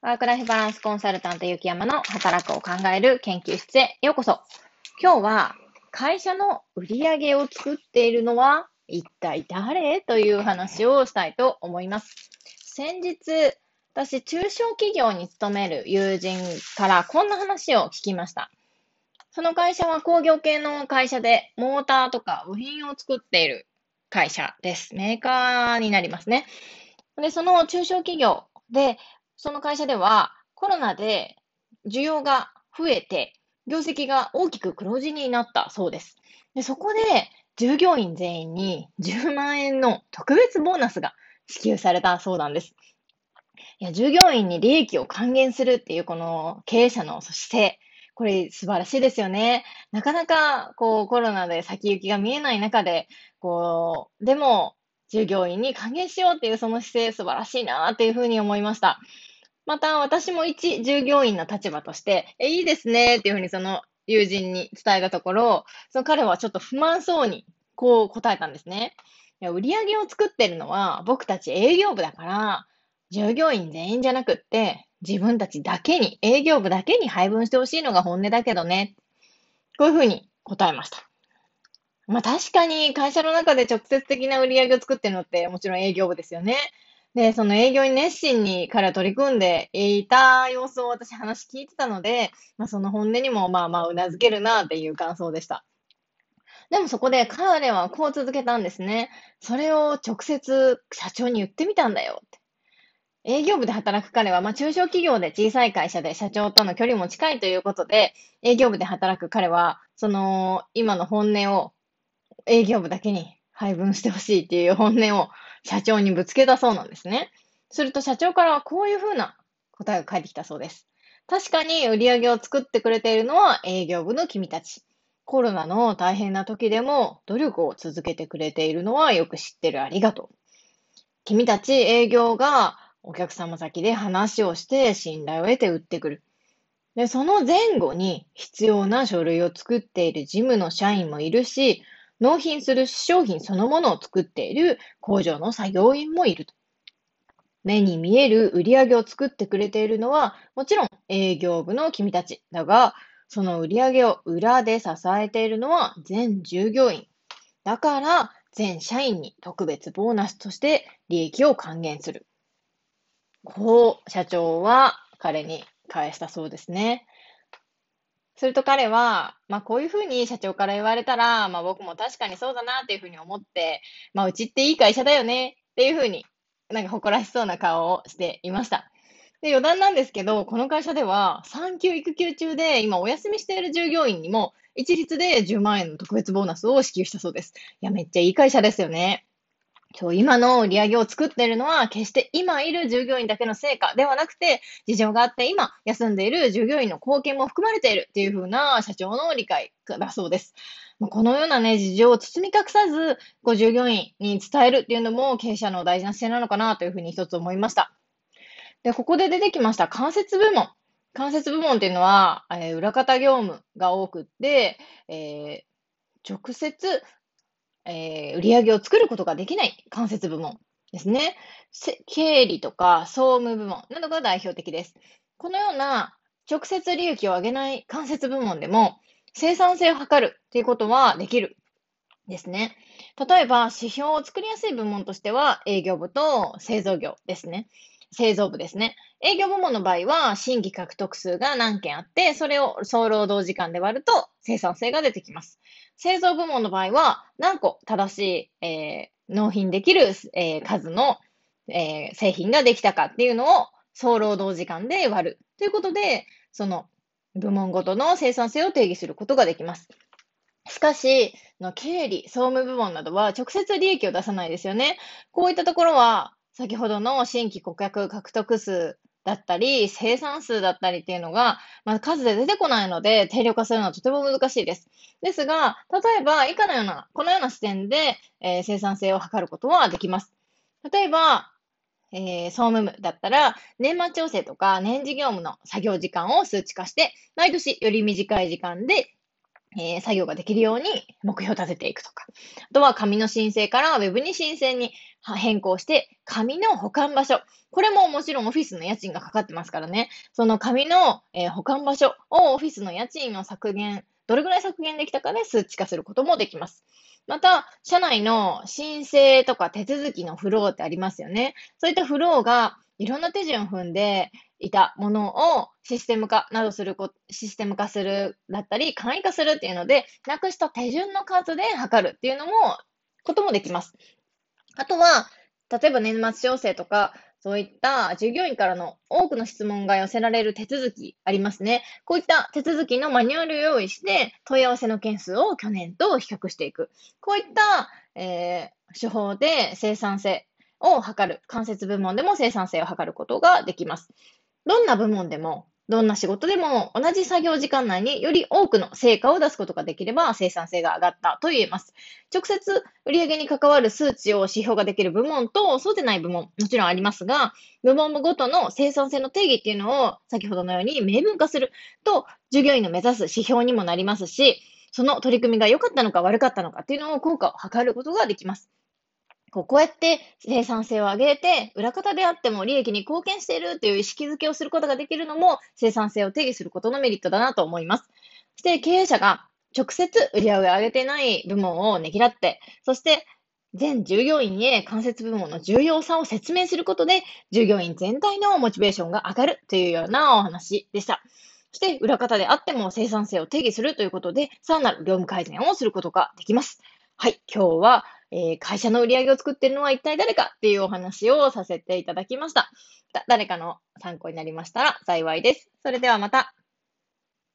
ワークライフバランスコンサルタント雪山の働くを考える研究室へようこそ。今日は会社の売り上げを作っているのは一体誰という話をしたいと思います。先日、私、中小企業に勤める友人からこんな話を聞きました。その会社は工業系の会社で、モーターとか部品を作っている会社です。メーカーになりますね。で、その中小企業で、その会社ではコロナで需要が増えて、業績が大きく黒字になったそうです。でそこで、従業員全員に10万円の特別ボーナスが支給されたそうなんです。いや、従業員に利益を還元するっていうこの経営者の姿勢、これ素晴らしいですよね。なかなかこうコロナで先行きが見えない中で、こう、でも従業員に還元しようっていうその姿勢素晴らしいなっていうふうに思いました。また私も一従業員の立場として、え、いいですねっていうふうにその友人に伝えたところ、その彼はちょっと不満そうにこう答えたんですね。いや売り上げを作ってるのは僕たち営業部だから、従業員全員じゃなくって、自分たちだけに、営業部だけに配分してほしいのが本音だけどね。こういうふうに答えました。まあ確かに会社の中で直接的な売り上げを作ってるのってもちろん営業部ですよね。で、その営業に熱心に彼は取り組んでいた様子を私話聞いてたので、まあその本音にもまあまあうなずけるなっていう感想でした。でもそこで彼はこう続けたんですね。それを直接社長に言ってみたんだよって。営業部で働く彼は、まあ、中小企業で小さい会社で社長との距離も近いということで、営業部で働く彼は、その、今の本音を営業部だけに配分してほしいっていう本音を社長にぶつけたそうなんですね。すると社長からはこういうふうな答えが返ってきたそうです。確かに売り上げを作ってくれているのは営業部の君たち。コロナの大変な時でも努力を続けてくれているのはよく知ってるありがとう。君たち営業がお客様先で話をして信頼を得て売ってくる。で、その前後に必要な書類を作っている事務の社員もいるし、納品する商品そのものを作っている工場の作業員もいると。目に見える売り上げを作ってくれているのは、もちろん営業部の君たち。だが、その売り上げを裏で支えているのは全従業員。だから、全社員に特別ボーナスとして利益を還元する。こう、社長は彼に返したそうですね。すると彼は、まあこういうふうに社長から言われたら、まあ僕も確かにそうだなっていうふうに思って、まあうちっていい会社だよねっていうふうになんか誇らしそうな顔をしていました。で、余談なんですけど、この会社では産休育休中で今お休みしている従業員にも一律で10万円の特別ボーナスを支給したそうです。いや、めっちゃいい会社ですよね。今日今の売り上げを作っているのは、決して今いる従業員だけの成果ではなくて、事情があって今休んでいる従業員の貢献も含まれているっていう風な社長の理解だそうです。このようなね、事情を包み隠さず、ご従業員に伝えるっていうのも経営者の大事な姿勢なのかなというふうに一つ思いました。で、ここで出てきました間接部門。間接部門っていうのは、えー、裏方業務が多くって、えー、直接えー、売り上げを作ることができない間接部門ですね。経理とか総務部門などが代表的です。このような直接利益を上げない間接部門でも生産性を図るということはできるですね。例えば指標を作りやすい部門としては営業部と製造業ですね。製造部ですね。営業部門の場合は新規獲得数が何件あって、それを総労働時間で割ると生産性が出てきます。製造部門の場合は、何個正しい、えー、納品できる、えー、数の、えー、製品ができたかっていうのを総労働時間で割る。ということで、その部門ごとの生産性を定義することができます。しかし、の経理、総務部門などは直接利益を出さないですよね。こういったところは、先ほどの新規顧客獲得数だったり、生産数だったりっていうのが、まあ、数で出てこないので、定量化するのはとても難しいです。ですが、例えば、以下のような、このような視点で、えー、生産性を測ることはできます。例えば、えー、総務部だったら、年末調整とか年次業務の作業時間を数値化して、毎年より短い時間でえー、作業ができるように目標を立てていくとか。あとは紙の申請から Web に申請に変更して、紙の保管場所。これももちろんオフィスの家賃がかかってますからね。その紙の、えー、保管場所をオフィスの家賃を削減、どれぐらい削減できたかで数値化することもできます。また、社内の申請とか手続きのフローってありますよね。そういったフローがいろんな手順を踏んでいたものをシステム化などするこ、システム化するだったり、簡易化するっていうので、なくした手順の数で測るっていうのも、こともできます。あとは、例えば年末調整とか、そういった従業員からの多くの質問が寄せられる手続きありますね。こういった手続きのマニュアルを用意して、問い合わせの件数を去年と比較していく。こういった、えー、手法で生産性を測る。間接部門でも生産性を測ることができます。どんな部門でもどんな仕事でも同じ作業時間内により多くの成果を出すことができれば生産性が上がったと言えます。直接売上に関わる数値を指標ができる部門とそうでない部門もちろんありますが、部門ごとの生産性の定義っていうのを先ほどのように明文化すると従業員の目指す指標にもなりますし、その取り組みが良かったのか悪かったのかっていうのを効果を測ることができます。こうやって生産性を上げて、裏方であっても利益に貢献しているという意識づけをすることができるのも、生産性を定義することのメリットだなと思います。そして経営者が直接売り上げを上げてない部門をねぎらって、そして全従業員へ間接部門の重要さを説明することで、従業員全体のモチベーションが上がるというようなお話でした。そして、裏方であっても生産性を定義するということで、さらなる業務改善をすることができます。はい、今日はえー、会社の売り上げを作っているのは一体誰かっていうお話をさせていただきました。誰かの参考になりましたら幸いです。それではまた。